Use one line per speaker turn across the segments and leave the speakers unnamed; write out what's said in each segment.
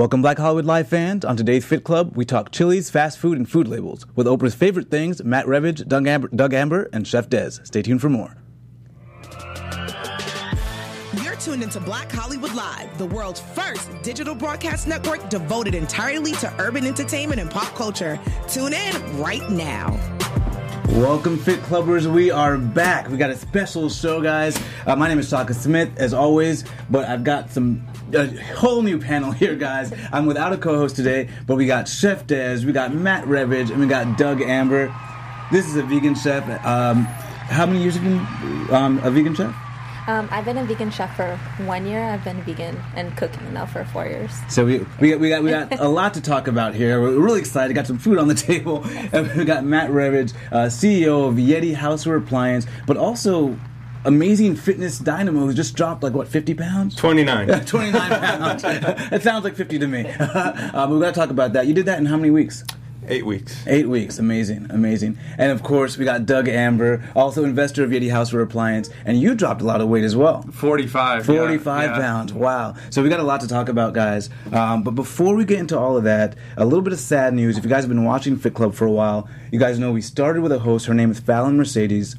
Welcome, Black Hollywood Live fans. On today's Fit Club, we talk chilies, fast food, and food labels with Oprah's favorite things, Matt Revage, Doug Amber, Doug Amber and Chef Dez. Stay tuned for more.
You're tuned into Black Hollywood Live, the world's first digital broadcast network devoted entirely to urban entertainment and pop culture. Tune in right now.
Welcome, Fit Clubbers. We are back. We got a special show, guys. Uh, my name is Shaka Smith, as always, but I've got some a whole new panel here, guys. I'm without a co-host today, but we got Chef Dez, we got Matt Revage, and we got Doug Amber. This is a vegan chef. Um, how many years have you been um, a vegan chef?
Um, I've been a vegan chef for one year. I've been vegan and cooking now for four years.
So we we got we got, we got a lot to talk about here. We're really excited. Got some food on the table. And we got Matt Revage, uh, CEO of Yeti Houseware Appliance, but also amazing fitness dynamo who just dropped like what 50 pounds
29
29 pounds it sounds like 50 to me um, we got to talk about that you did that in how many weeks
Eight weeks.
Eight weeks. Amazing. Amazing. And of course, we got Doug Amber, also investor of Yeti Houseware Appliance. And you dropped a lot of weight as well.
45.
45
yeah,
pounds. Wow. So we got a lot to talk about, guys. Um, but before we get into all of that, a little bit of sad news. If you guys have been watching Fit Club for a while, you guys know we started with a host. Her name is Fallon Mercedes.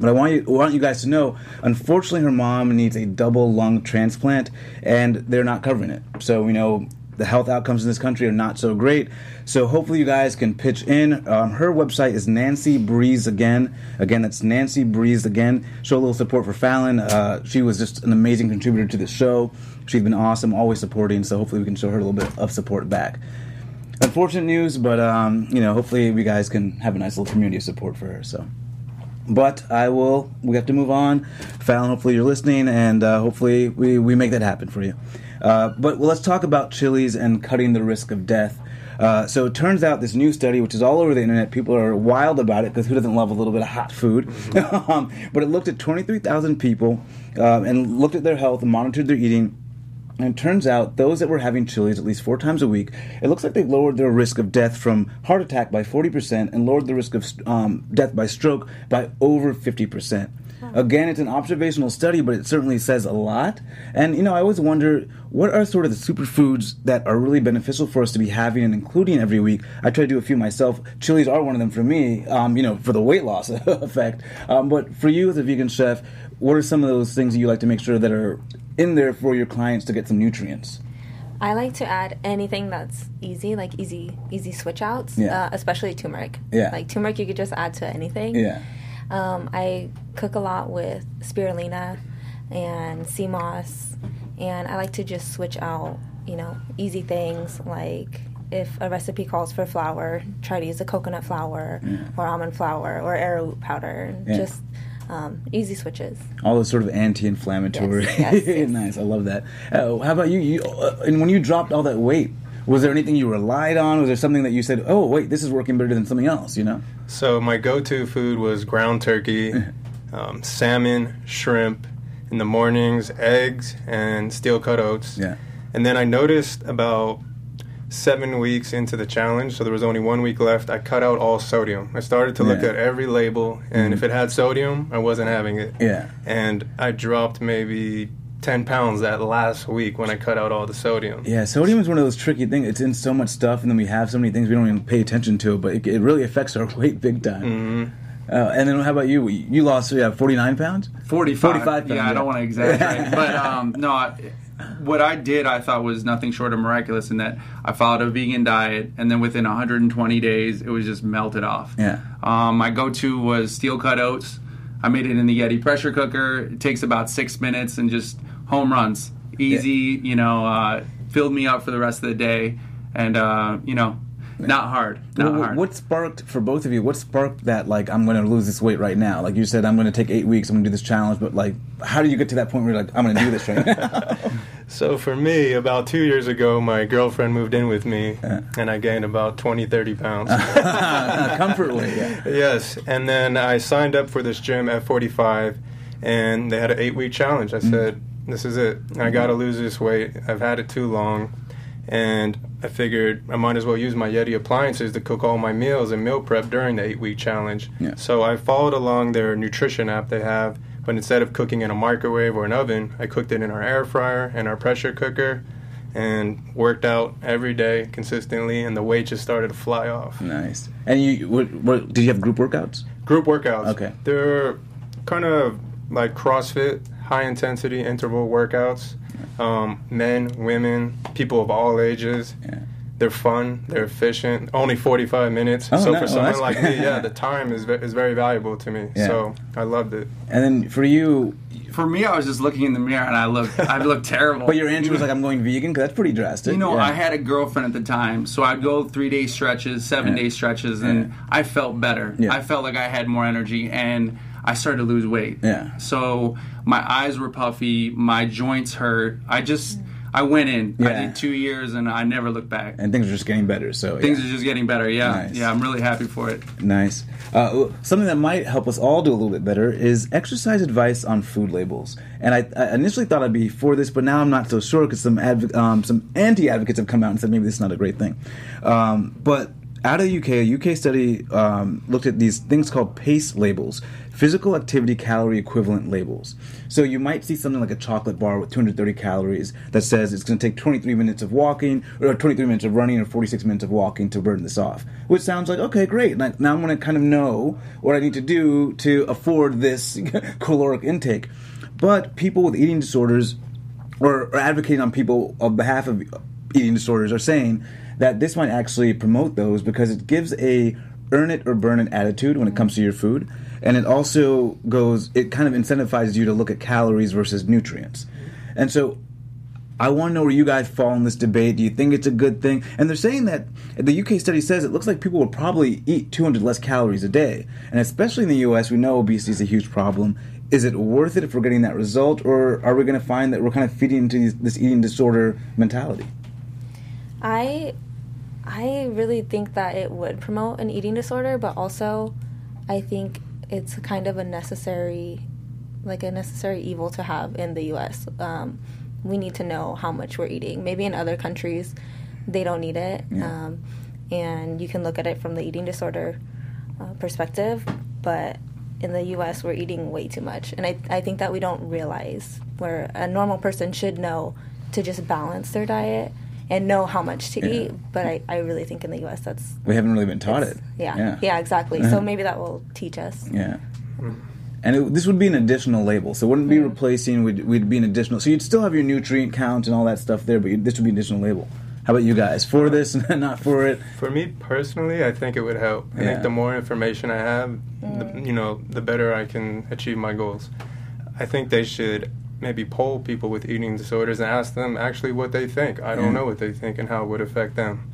But I want you, want you guys to know, unfortunately, her mom needs a double lung transplant, and they're not covering it. So, you know, the health outcomes in this country are not so great. So hopefully you guys can pitch in. Um, her website is Nancy Breeze Again. Again, that's Nancy Breeze Again. Show a little support for Fallon. Uh, she was just an amazing contributor to the show. She's been awesome, always supporting. So hopefully we can show her a little bit of support back. Unfortunate news, but um, you know, hopefully you guys can have a nice little community of support for her. So. But I will. We have to move on. Fallon, hopefully you're listening, and uh, hopefully we, we make that happen for you. Uh, but well, let's talk about chilies and cutting the risk of death. Uh, so it turns out this new study, which is all over the internet, people are wild about it because who doesn't love a little bit of hot food? Um, but it looked at 23,000 people uh, and looked at their health and monitored their eating. And it turns out those that were having chilies at least four times a week, it looks like they've lowered their risk of death from heart attack by 40% and lowered the risk of um, death by stroke by over 50%. Again, it's an observational study, but it certainly says a lot. And, you know, I always wonder what are sort of the superfoods that are really beneficial for us to be having and including every week? I try to do a few myself. Chilies are one of them for me, um, you know, for the weight loss effect. Um, but for you as a vegan chef, what are some of those things that you like to make sure that are in there for your clients to get some nutrients?
I like to add anything that's easy, like easy, easy switch outs. Yeah. Uh, especially turmeric.
Yeah.
Like turmeric, you could just add to anything.
Yeah.
Um, I cook a lot with spirulina and sea moss, and I like to just switch out, you know, easy things like if a recipe calls for flour, try to use a coconut flour yeah. or almond flour or arrowroot powder. Yeah. Just um, easy switches.
All those sort of anti-inflammatory.
Yes, yes, yes.
nice. I love that. Uh, how about you? you uh, and when you dropped all that weight, was there anything you relied on? Was there something that you said, "Oh, wait, this is working better than something else"? You know.
So my go-to food was ground turkey, um, salmon, shrimp. In the mornings, eggs and steel cut oats.
Yeah.
And then I noticed about seven weeks into the challenge, so there was only one week left. I cut out all sodium. I started to look yeah. at every label, and mm-hmm. if it had sodium, I wasn't having it.
Yeah.
And I dropped maybe 10 pounds that last week when I cut out all the sodium.
Yeah, sodium is one of those tricky things. It's in so much stuff, and then we have so many things we don't even pay attention to, but it, it really affects our weight big time.
Mm-hmm.
Uh, and then how about you? You lost yeah, 49 pounds?
45.
45 pounds.
Yeah, yeah. I don't want to exaggerate. but um, no, I, what I did I thought was nothing short of miraculous in that I followed a vegan diet, and then within 120 days, it was just melted off.
Yeah.
Um, my go to was steel cut oats. I made it in the Yeti pressure cooker. It takes about six minutes and just home runs. Easy, yeah. you know, uh, filled me up for the rest of the day. And, uh, you know, not hard. Not
what,
hard.
What sparked for both of you? What sparked that? Like, I'm going to lose this weight right now. Like you said, I'm going to take eight weeks. I'm going to do this challenge. But like, how do you get to that point where you're like, I'm going to do this right now?
so for me, about two years ago, my girlfriend moved in with me, yeah. and I gained about 20, 30 pounds.
Comfortably, yeah.
Yes, and then I signed up for this gym at 45, and they had an eight-week challenge. I mm-hmm. said, "This is it. I got to lose this weight. I've had it too long." And I figured I might as well use my Yeti appliances to cook all my meals and meal prep during the eight week challenge.
Yeah.
So I followed along their nutrition app they have, but instead of cooking in a microwave or an oven, I cooked it in our air fryer and our pressure cooker. and worked out every day consistently, and the weight just started to fly off.
Nice. And you, what, what, did you have group workouts?
Group workouts.
Okay.
They're kind of like CrossFit, high intensity interval workouts. Um, men, women, people of all ages.
Yeah.
They're fun. They're efficient. Only 45 minutes.
Oh,
so
no,
for
well,
someone
that's
like
good.
me, yeah, the time is ve- is very valuable to me.
Yeah.
So I loved it.
And then for you,
For me, I was just looking in the mirror and I looked, I looked terrible.
but your answer was like, I'm going vegan because that's pretty drastic.
You know,
Yeah.
I had a girlfriend at the time, so I'd go three day stretches, seven
Yeah.
day stretches, and
Yeah.
I felt better.
Yeah.
I felt like I had more energy, and I started to lose weight.
Yeah.
So my eyes were puffy, my joints hurt. I just, I went in.
Yeah.
I did two years, and I never looked back.
and things are just getting better. So
Things
yeah.
are just getting better. Yeah,
Nice.
yeah. I'm really happy for it.
Nice. Uh, something that might help us all do a little bit better is exercise advice on food labels. And I, I initially thought I'd be for this, but now I'm not so sure because some advo- um, some anti advocates have come out and said maybe this is not a great thing. Um, but out of the UK, a UK study um, looked at these things called PACE labels, physical activity calorie equivalent labels. So you might see something like a chocolate bar with 230 calories that says it's going to take 23 minutes of walking, or 23 minutes of running, or 46 minutes of walking to burn this off. Which sounds like okay, great. Like, now I'm going to kind of know what I need to do to afford this caloric intake. But people with eating disorders or, or advocating on people on behalf of eating disorders are saying that this might actually promote those because it gives a earn it or burn it attitude when it comes to your food and it also goes it kind of incentivizes you to look at calories versus nutrients and so I want to know where you guys fall in this debate. Do you think it's a good thing? And they're saying that the UK study says it looks like people will probably eat 200 less calories a day. And especially in the US, we know obesity is a huge problem. Is it worth it if we're getting that result, or are we going to find that we're kind of feeding into these, this eating disorder mentality?
I I really think that it would promote an eating disorder, but also I think it's kind of a necessary like a necessary evil to have in the US. Um, we need to know how much we're eating. Maybe in other countries they don't need it.
Yeah.
Um, and you can look at it from the eating disorder uh, perspective, but in the US we're eating way too much. And I, I think that we don't realize where a normal person should know to just balance their diet and know how much to
Yeah.
eat. But I, I really think in the US that's
We haven't really been taught it.
yeah.
Yeah.
Yeah, exactly.
Uh-huh.
So maybe that will teach us.
Yeah. Hmm. And it, this would be an additional label, so it wouldn't be replacing. We'd, we'd be an additional. So you'd still have your nutrient count and all that stuff there, but you, this would be an additional label. How about you guys? For uh-huh. this, and not for it?
For me personally, I think it would help. I
Yeah.
think the more information I have, the, mm. you know, the better I can achieve my goals. I think they should maybe poll people with eating disorders and ask them actually what they think. I don't
Yeah.
know what they think and how it would affect them.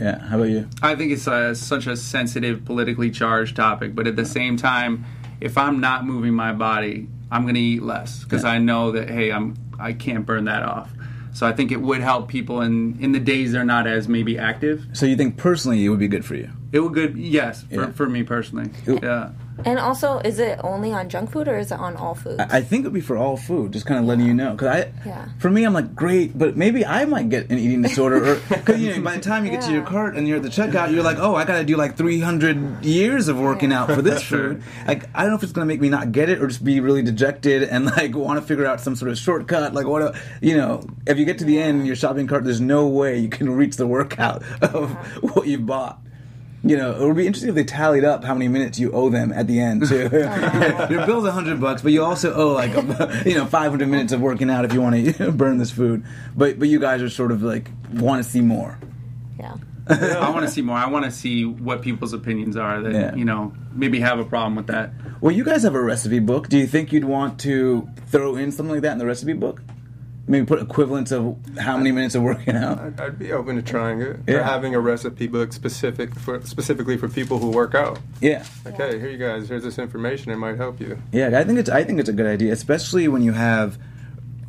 Yeah. How about you?
I think it's a, such a sensitive, politically charged topic, but at the same time, if I'm not moving my body, I'm going to eat less because
Yeah.
I know that hey, I'm I can't burn that off. So I think it would help people in in the days they're not as maybe active.
So you think personally it would be good for you?
It would good, yes, for,
Yeah.
for me personally.
Ooh.
Yeah.
And also, is it only on junk food or is it on all food?
I I think it would be for all food, just kind of letting you know. Because I,
Yeah.
for me, I'm like, great, but maybe I might get an eating disorder. Or because you know, by the time you get to your cart and you're at the checkout, you're like, oh, I got to do like 300 years of working out for this food. Like, I don't know if it's gonna make me not get it or just be really dejected and like want to figure out some sort of shortcut. Like, what, a, you know, if you get to the end in your shopping cart, there's no way you can reach the workout of what you bought. You know, it would be interesting if they tallied up how many minutes you owe them at the end too. Your bill's a hundred bucks, but you also owe like you know five hundred minutes of working out if you want to burn this food. But but you guys are sort of like want to see more.
yeah.
I want to see more. I want to see what people's opinions are that
Yeah.
you know maybe have a problem with that.
Well, you guys have a recipe book. Do you think you'd want to throw in something like that in the recipe book? Maybe put equivalents of how many minutes of working out.
I'd, I'd be open to trying it.
Yeah.
Or having a recipe book specific for specifically for people who work out.
Yeah.
Okay, hey, here you guys, here's this information. It might help you.
Yeah, I think it's I think it's a good idea, especially when you have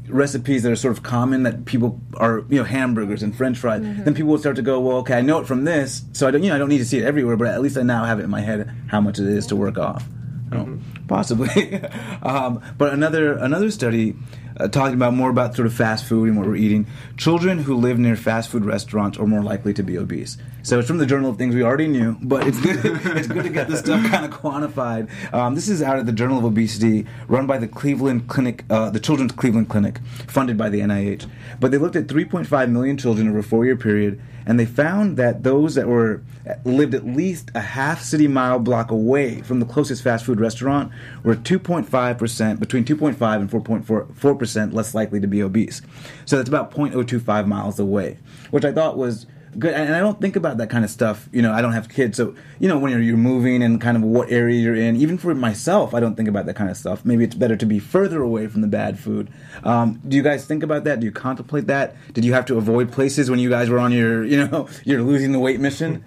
recipes that are sort of common that people are you know hamburgers and French fries. Then people will start to go, well, okay, I know it from this, so I don't you know I don't need to see it everywhere, but at least I now have it in my head how much it is to work off. So, Possibly, um, but another another study uh, talking about more about sort of fast food and what we're eating. Children who live near fast food restaurants are more likely to be obese. So it's from the Journal of Things we already knew, but it's good, it's good to get this stuff kind of quantified. Um, this is out of the Journal of Obesity, run by the Cleveland Clinic, uh, the Children's Cleveland Clinic, funded by the NIH. But they looked at 3.5 million children over a four-year period, and they found that those that were lived at least a half city mile block away from the closest fast food restaurant were 2.5 percent, between 2.5 and 4.4 percent less likely to be obese. So that's about 0.025 miles away, which I thought was good. And I don't think about that kind of stuff. You know, I don't have kids, so you know when you're, you're moving and kind of what area you're in. Even for myself, I don't think about that kind of stuff. Maybe it's better to be further away from the bad food. Um, do you guys think about that? Do you contemplate that? Did you have to avoid places when you guys were on your, you know, your losing the weight mission?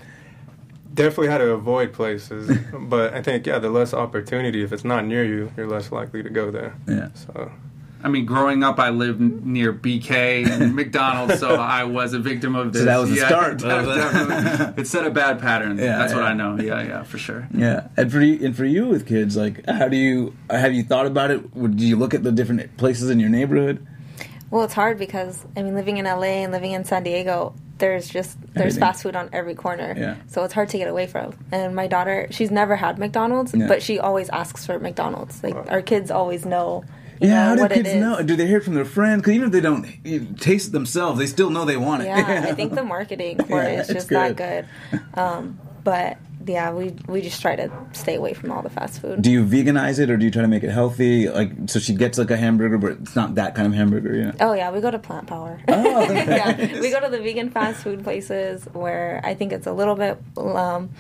Definitely had to avoid places, but I think yeah, the less opportunity. If it's not near you, you're less likely to go there.
Yeah.
So
I mean, growing up, I lived near BK and McDonald's, so I was a victim of this.
So that was the
Yeah,
start.
definitely. it set a bad pattern.
Yeah,
That's what. I know. Yeah, yeah, for sure.
Yeah, and for you, and for you with kids, like, how do you have you thought about it? Would you look at the different places in your neighborhood?
Well, it's hard because I mean, living in LA and living in San Diego, there's just there's
Everything.
fast food on every corner.
Yeah.
So it's hard to get away from. And my daughter, she's never had McDonald's,
Yeah.
but she always asks for McDonald's. Like our kids always know.
Yeah,
know,
how do kids know? Do they hear it from their friends? Because even if they don't taste it themselves, they still know they want it.
Yeah, I think the marketing for
Yeah,
it is just
good.
not good. Um, but yeah, we we just try to stay away from all the fast food.
do you veganize it or do you try to make it healthy? Like, so she gets like a hamburger, but it's not that kind of hamburger. Know?
Oh yeah, we go to Plant Power.
Oh,
yeah, we go to the vegan fast food places where I think it's a little bit um,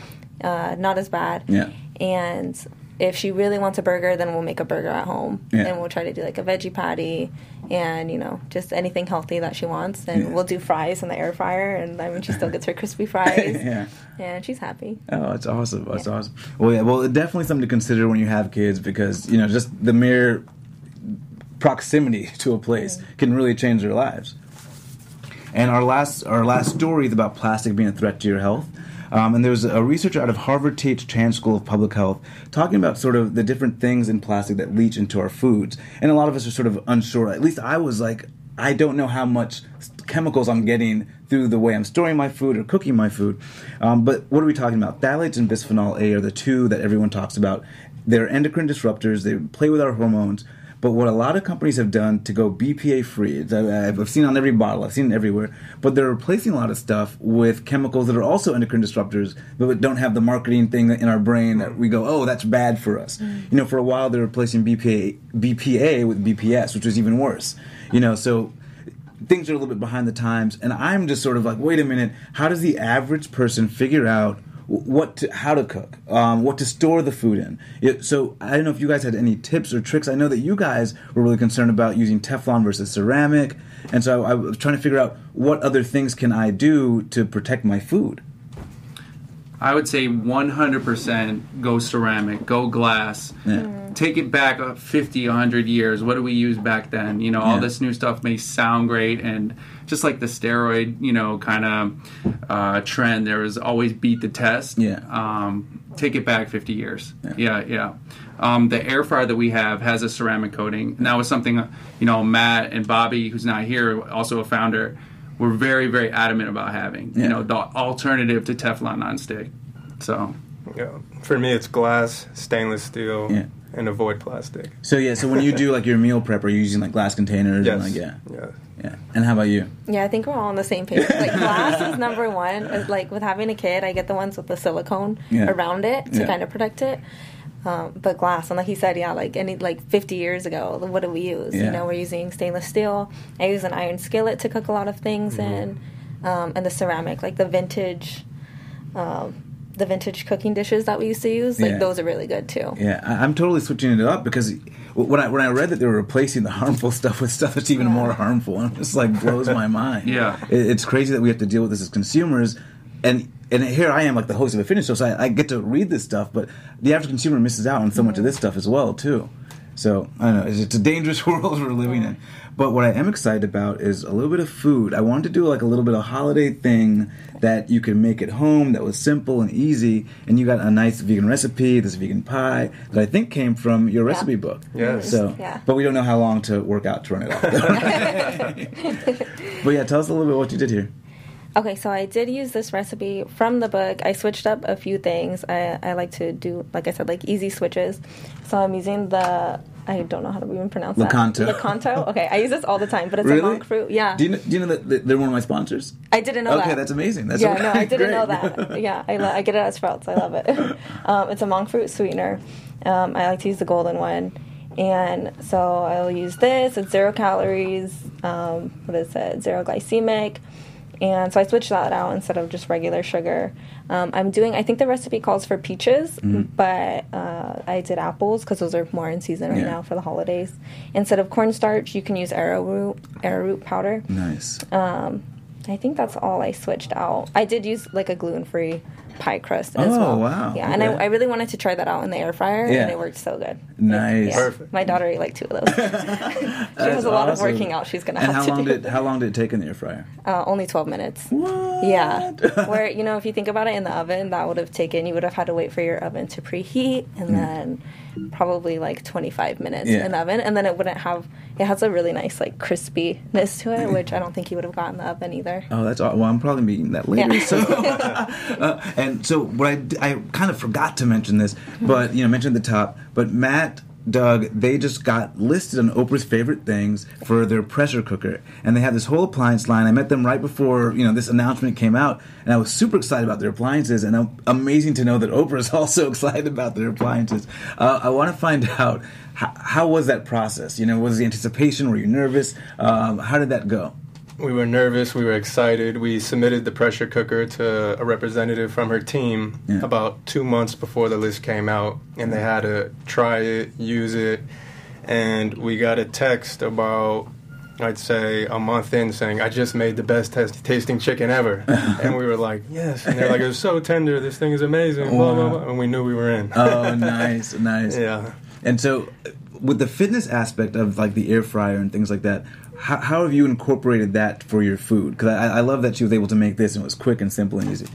uh, not as bad.
Yeah.
And if she really wants a burger, then we'll make a burger at home,
Yeah.
and we'll try to do like a veggie patty, and you know just anything healthy that she wants, and
Yeah.
we'll do fries in the air fryer, and I mean she still gets her crispy fries,
yeah.
and she's happy.
Oh, it's awesome. That's
Yeah.
awesome. Well, yeah. Well, definitely something to consider when you have kids because you know just the mere proximity to a place mm-hmm. can really change their lives. And our last our last story is about plastic being a threat to your health. Um, and there was a researcher out of Harvard T.H. Chan School of Public Health talking about sort of the different things in plastic that leach into our foods. And a lot of us are sort of unsure. At least I was like, I don't know how much chemicals I'm getting through the way I'm storing my food or cooking my food. Um, but what are we talking about? Phthalates and bisphenol A are the two that everyone talks about. They're endocrine disruptors. They play with our hormones. But what a lot of companies have done to go BPA free, I've I've seen on every bottle, I've seen it everywhere, but they're replacing a lot of stuff with chemicals that are also endocrine disruptors, but don't have the marketing thing in our brain that we go, oh, that's bad for us. Mm. You know, for a while they're replacing BPA, BPA with BPS, which is even worse. You know, so things are a little bit behind the times, and I'm just sort of like, wait a minute, how does the average person figure out what to, how to cook, um, what to store the food in? It, so I don't know if you guys had any tips or tricks. I know that you guys were really concerned about using Teflon versus ceramic, and so I, I was trying to figure out what other things can I do to protect my food.
I would say 100% go ceramic, go glass.
Yeah.
Take it back uh, 50, 100 years. What do we use back then? You know, all
Yeah.
this new stuff may sound great, and just like the steroid, you know, kind of uh, trend, there was always beat the test.
Yeah.
Um, take it back 50 years. Yeah, yeah. Um, the air fryer that we have has a ceramic coating, and that was something, uh, you know, Matt and Bobby, who's not here, also a founder, were very, very adamant about having.
Yeah.
You know, the alternative to Teflon nonstick. So,
yeah, for me, it's glass, stainless steel,
Yeah.
and avoid plastic.
So yeah, so when you do like your meal prep, are you using like glass containers?
Yes.
And, like, yeah,
Yeah.
yeah. And how about you?
Yeah, I think we're all on the same page. Like glass is number one. It's like with having a kid, I get the ones with the silicone
Yeah.
around it to
Yeah.
kind of protect it. Um, but glass, and like he said, yeah, like any like 50 years ago, what do we use?
Yeah.
You know, we're using stainless steel. I use an iron skillet to cook a lot of things in, um, and the ceramic, like the vintage, um, the vintage cooking dishes that we used to use. Like
Yeah.
those are really good too.
Yeah, I- I'm totally switching it up because when I when I read that they were replacing the harmful stuff with stuff that's even more harmful, and it just like blows my mind.
Yeah.
It- it's crazy that we have to deal with this as consumers, and and here I am like the host of a fitness show, so I, I get to read this stuff, but the average consumer misses out on so much of this stuff as well too. So I don't know. It's, it's a dangerous world we're living in. But what I am excited about is a little bit of food. I wanted to do like a little bit of holiday thing that you can make at home that was simple and easy. And you got a nice vegan recipe, this vegan pie that I think came from your recipe book.
Yes.
So,
Yeah.
but we don't know how long to work out to run it off. but yeah, tell us a little bit what you did here.
Okay, so I did use this recipe from the book. I switched up a few things. I, I like to do, like I said, like easy switches. So I'm using the, I don't know how to even pronounce
Lakanto.
that. Lakanto. Okay, I use this all the time, but it's a monk fruit. Yeah.
Do you know, do you know that that they're one of my sponsors?
I didn't know that.
Okay, that's amazing. That's
yeah, no, I didn't
great.
know that. Yeah, I, lo- I get it at Sprouts. I love it. um, it's a monk fruit sweetener. Um, I like to use the golden one. And so I'll use this. It's zero calories. Um, what is it? Zero glycemic. And so I switched that out instead of just regular sugar. Um, I'm doing, I think the recipe calls for peaches,
Mm-hmm.
but uh, I did apples because those are more in season right
Yeah.
now for the holidays. Instead of cornstarch, you can use arrowroot, arrowroot powder.
Nice.
Um, I think that's all I switched out. I did use like a gluten free pie crust as
Oh,
well.
wow.
Yeah, and I, I really wanted to try that out in the air fryer,
Yeah.
and it worked so good.
Nice.
Yeah.
Perfect.
My daughter ate like two of those. she
That's
has a lot
awesome.
of working out she's gonna have
how
to
long
do.
did how long did it take in the air fryer?
uh, only twelve minutes.
What?
Yeah, where you know if you think about it in the oven, that would have taken you would have had to wait for your oven to preheat, and then probably like twenty five minutes
Yeah.
in the oven, and then it wouldn't have. It has a really nice like crispiness to it, which I don't think you would have gotten in the oven either.
Oh, that's aw- well. I'm probably meeting that later.
Yeah.
So, uh, and so what I kind of forgot to mention this, but you know, mentioned at the top. But Matt, Doug, they just got listed on Oprah's favorite things for their pressure cooker, and they have this whole appliance line. I met them right before you know this announcement came out, and I was super excited about their appliances. And amazing to know that Oprah is also excited about their appliances. Uh, I want to find out how, how was that process. You know, was the anticipation? Were you nervous? Um, how did that go?
We were nervous. We were excited. We submitted the pressure cooker to a representative from her team
Yeah.
about two months before the list came out, and they had to try it, use it, and we got a text about. I'd say a month in saying, I just made the best test- tasting chicken ever. and we were like, yes. And they're like, it's so tender. This thing is amazing. Blah, blah, blah. And we knew we were in.
Oh, nice, nice.
yeah.
And so, with the fitness aspect of like the air fryer and things like that, how, how have you incorporated that for your food? Because I, I love that she was able to make this and it was quick and simple and easy.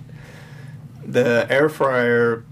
The air fryer,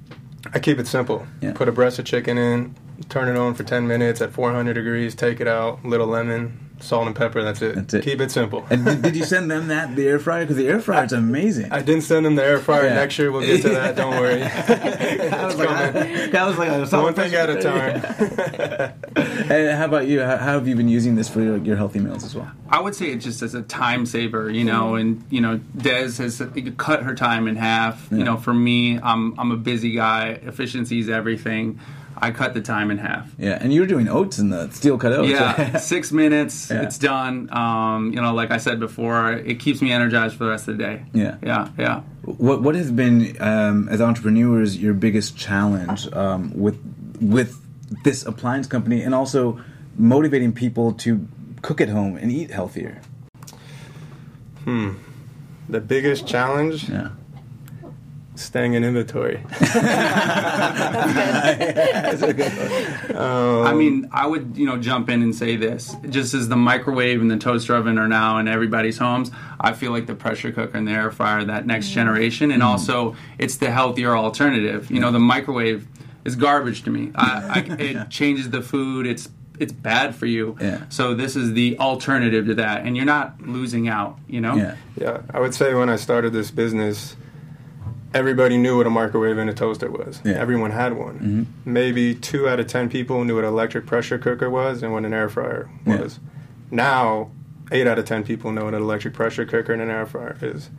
I keep it simple.
Yeah.
Put a breast of chicken in, turn it on for 10 minutes at 400 degrees, take it out, little lemon, salt and pepper, that's it.
That's it.
Keep it simple.
And did, did you send them that the air fryer? Because the air fryer is amazing.
I didn't send them the air fryer.
Yeah.
Next year we'll get to that. Don't worry.
that, was like, I, I was like, I was
One thing at a time.
And how about you? How, how have you been using this for your, your healthy meals as well?
I would say it just as a time saver, you know, and you know, Des has cut her time in half.
Yeah.
You know, for me, I'm I'm a busy guy. Efficiency is everything. I cut the time in half.
Yeah, and you're doing oats in the steel cut oats.
Yeah, six minutes,
Yeah.
it's done. Um, you know, like I said before, it keeps me energized for the rest of the day.
Yeah.
yeah, yeah.
What what has been um, as entrepreneurs your biggest challenge um, with with this appliance company and also motivating people to cook at home and eat healthier?
Hmm, the biggest challenge,
Yeah.
Staying in inventory.
I um, mean, I would, you know, jump in and say this. Just as the microwave and the toaster oven are now in everybody's homes, I feel like the pressure cooker and the air fryer that next mm. generation, and mm. also it's the healthier alternative. You know, the microwave is garbage to me. I, I, it changes the food. It's it's bad for you.
Yeah.
So this is the alternative to that, and you're not losing out. You know.
Yeah.
Yeah, I would say when I started this business, everybody knew what a microwave and a toaster was.
Yeah. Mm-hmm.
Everyone had one. Maybe two out of ten people knew what an electric pressure cooker was and what an air fryer
Yeah.
was. Now, eight out of ten people know what an electric pressure cooker and an air fryer is.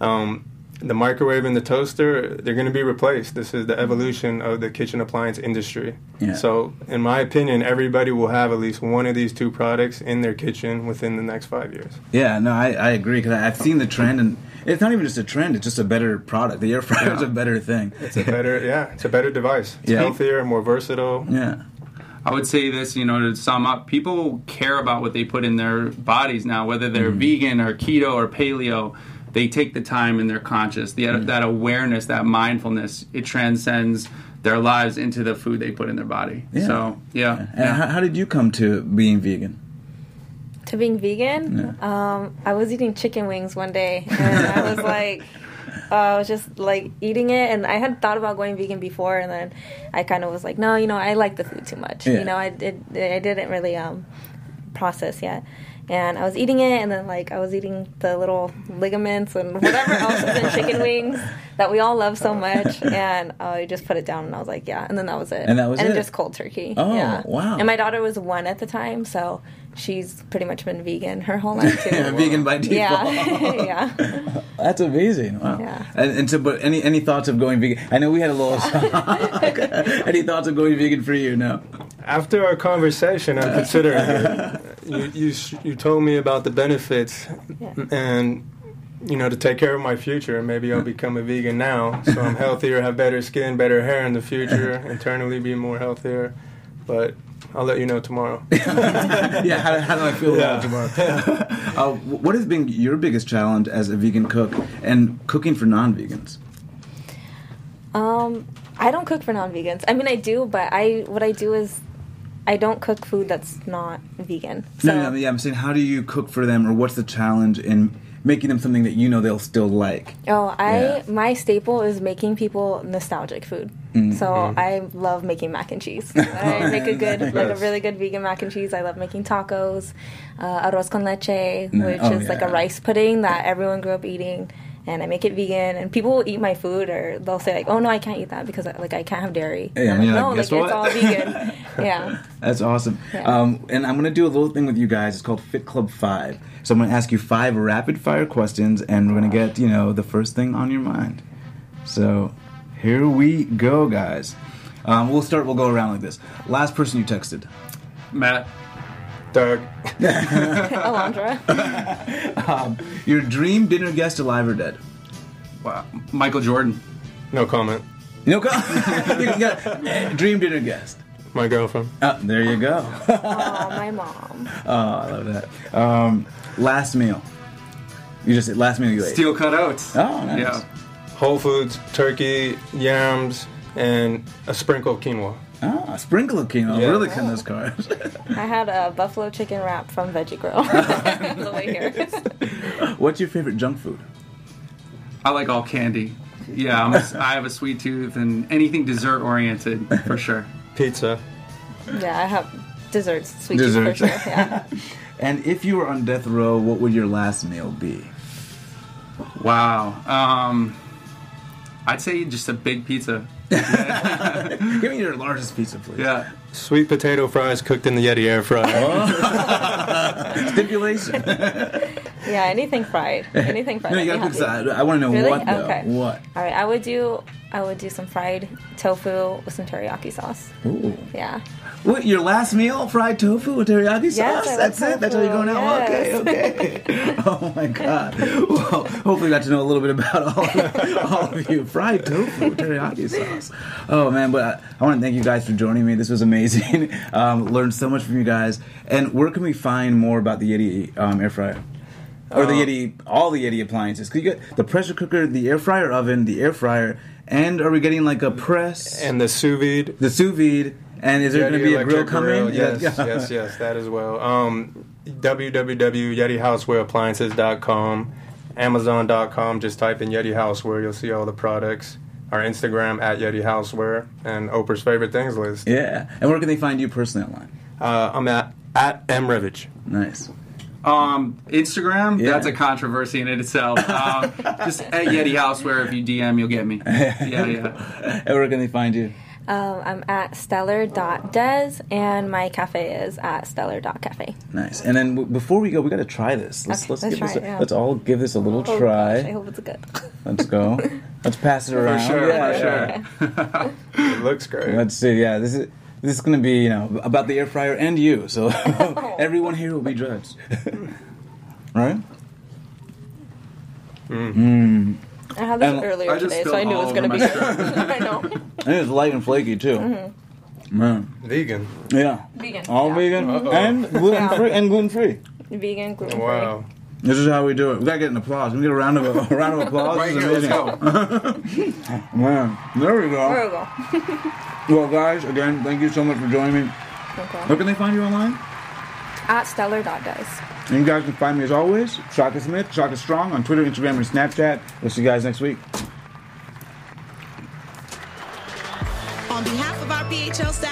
Um, the microwave and the toaster, they're going to be replaced. This is the evolution of the kitchen appliance industry.
Yeah.
So, in my opinion, everybody will have at least one of these two products in their kitchen within the next five years.
Yeah, no, I, I agree because I've seen the trend, and it's not even just a trend; it's just a better product. The air fryer is a better thing.
It's a better, yeah, it's a better device. It's
Yeah.
healthier, more versatile.
yeah,
I would say this, you know, to sum up, people care about what they put in their bodies now, whether they're mm-hmm. vegan or keto or paleo. They take the time and they're conscious. The,
Mm.
That awareness, that mindfulness, it transcends their lives into the food they put in their body.
Yeah.
So yeah,
And how, how did you come to being vegan?
To being vegan, um, I was eating chicken wings one day, and I was like, uh, I was just like eating it, and I had thought about going vegan before, and then I kind of was like, no, you know, I like the food too much.
Yeah.
You know, I did, I didn't really um, process yet. And I was eating it, and then like I was eating the little ligaments and whatever else is in chicken wings that we all love so much, and I just put it down, and I was like, yeah, and then that was it.
And that was
and
it?
just cold turkey.
Oh,
yeah.
wow.
And my daughter was one at the time, so she's pretty much been vegan her whole life too.
vegan by default.
Yeah, yeah.
That's amazing. Wow.
Yeah.
And, and so, but any any thoughts of going vegan? I know we had a little. any thoughts of going vegan for you? No.
After our conversation, I'm considering it. You, you, you told me about the benefits
Yeah.
and, you know, to take care of my future. And maybe I'll become a vegan now. So I'm healthier, have better skin, better hair in the future, internally be more healthier. But I'll let you know tomorrow.
yeah. How, how do I feel about it tomorrow? uh, what has been your biggest challenge as a vegan cook and cooking for non-vegans?
Um, I don't cook for non-vegans. I mean, I do, but I what I do is I don't cook food that's not vegan. So,
no, no, no, yeah. I'm saying, how do you cook for them, or what's the challenge in making them something that you know they'll still like?
Oh, I
Yeah.
my staple is making people nostalgic food.
Mm-hmm.
So I love making mac and cheese. I make a good, like a really good vegan mac and cheese. I love making tacos, uh, arroz con leche, which
oh,
is like a rice pudding that everyone grew up eating. And I make it vegan, and people will eat my food, or they'll say like, "Oh no, I can't eat that because like I can't have dairy."
Yeah,
And
and
I'm like, no,
like,
like
what?"
it's all vegan. yeah.
That's awesome.
Yeah.
Um, and I'm going to do a little thing with you guys. It's called Fit Club 5. So I'm going to ask you five rapid fire questions, and we're going to get, you know, the first thing on your mind. So here we go, guys. Um, we'll start, we'll go around like this. Last person you texted.
Matt,
Doug,
Alondra.
Um, your dream dinner guest, alive or dead?
wow. Michael Jordan,
no comment.
No know, you got, eh, dream dinner guest.
My girlfriend.
Uh, there you go.
oh, my mom.
Oh, I love that. Um, last meal. You just said last meal you ate.
steel cut oats.
Oh, nice.
Yeah.
Whole Foods, turkey, yams, and a sprinkle of quinoa.
Ah, sprinkle of quinoa.
Yeah.
Really cutting those carbs.
I had a buffalo chicken wrap from Veggie Grill on the way here.
What's your favorite junk food?
I like all candy. Yeah, I'm a, I have a sweet tooth and anything dessert oriented for sure.
Pizza.
Yeah, I have desserts, sweet tea
Desserts.
for sure. Yeah.
And if you were on death row, what would your last meal be?
Wow. Um, I'd say just a big pizza.
Give me your largest pizza, please.
Yeah.
Sweet potato fries cooked in the Yeti air fryer. Oh.
Stipulation.
Yeah, anything fried. Anything fried.
no, you gotta
happy.
aside. I want to know
Really?
what though.
Okay.
What?
All right, I would do. I would do some fried tofu with some teriyaki sauce.
Ooh.
Yeah.
What? Your last meal? Fried tofu with teriyaki sauce?
Yes, love
That's it. That's how you're going out.
tofu,
Okay. Okay. oh my god. Well, hopefully, got to know a little bit about all of, all of you. Fried tofu with teriyaki sauce. Oh man, but I, I want to thank you guys for joining me. This was amazing. Um, learned so much from you guys. And where can we find more about the Yeti um, air fryer? Or the
Uh,
Yeti, all the Yeti appliances. Cause you get the pressure cooker, the air fryer oven, the air fryer, and are we getting like a press
and the sous vide.
the sous vide? And is there going to be a grill coming?
grill, Yes, yes, yes, that as well. Um, www.yetihousewareappliances.com, Amazon.com. Just type in Yeti Houseware, you'll see all the products. Our Instagram at Yeti Houseware and Oprah's favorite things list.
Yeah. And where can they find you personally online?
Uh, I'm at at M Revich.
Nice.
Um, Instagram,
Yeah.
that's a controversy in it itself. Um, just at Yeti Houseware, if you DM, you'll get me. Yeah, yeah.
And where can they find you?
Um, I'm at stellar.des and my cafe is at stellar.cafe.
Nice. And then w- before we go, we got to try this. Let's
Okay,
let's,
let's
give this. A,
it, yeah.
Let's all give this a little
Oh,
try.
gosh, I hope it's good.
Let's go. let's pass it around.
For sure,
Yeah,
for
yeah.
sure.
It looks great.
Let's see. Yeah, this is this is going to be you know about the air fryer and you. So everyone here will be judged. right?
I had this
And
earlier
I
today, so I knew it was going to be. I know.
And it's light and flaky too.
Mm-hmm.
Man.
Vegan.
Yeah.
Vegan.
All
yeah.
vegan
Uh-oh.
and gluten free and gluten free.
Vegan, gluten free.
Wow.
This is how we do it. We gotta get an applause. We get a round of a, round of applause.
Right
This
here,
is
let's go.
Man, there we go.
There we go.
Well, guys, again, thank you so much for joining me.
Okay.
Where can they find you online?
At stellar.dice.
And you guys can find me as always, Shaka Smith, Shaka Strong on Twitter, Instagram, and Snapchat. We'll see you guys next week.
On behalf of our BHL staff,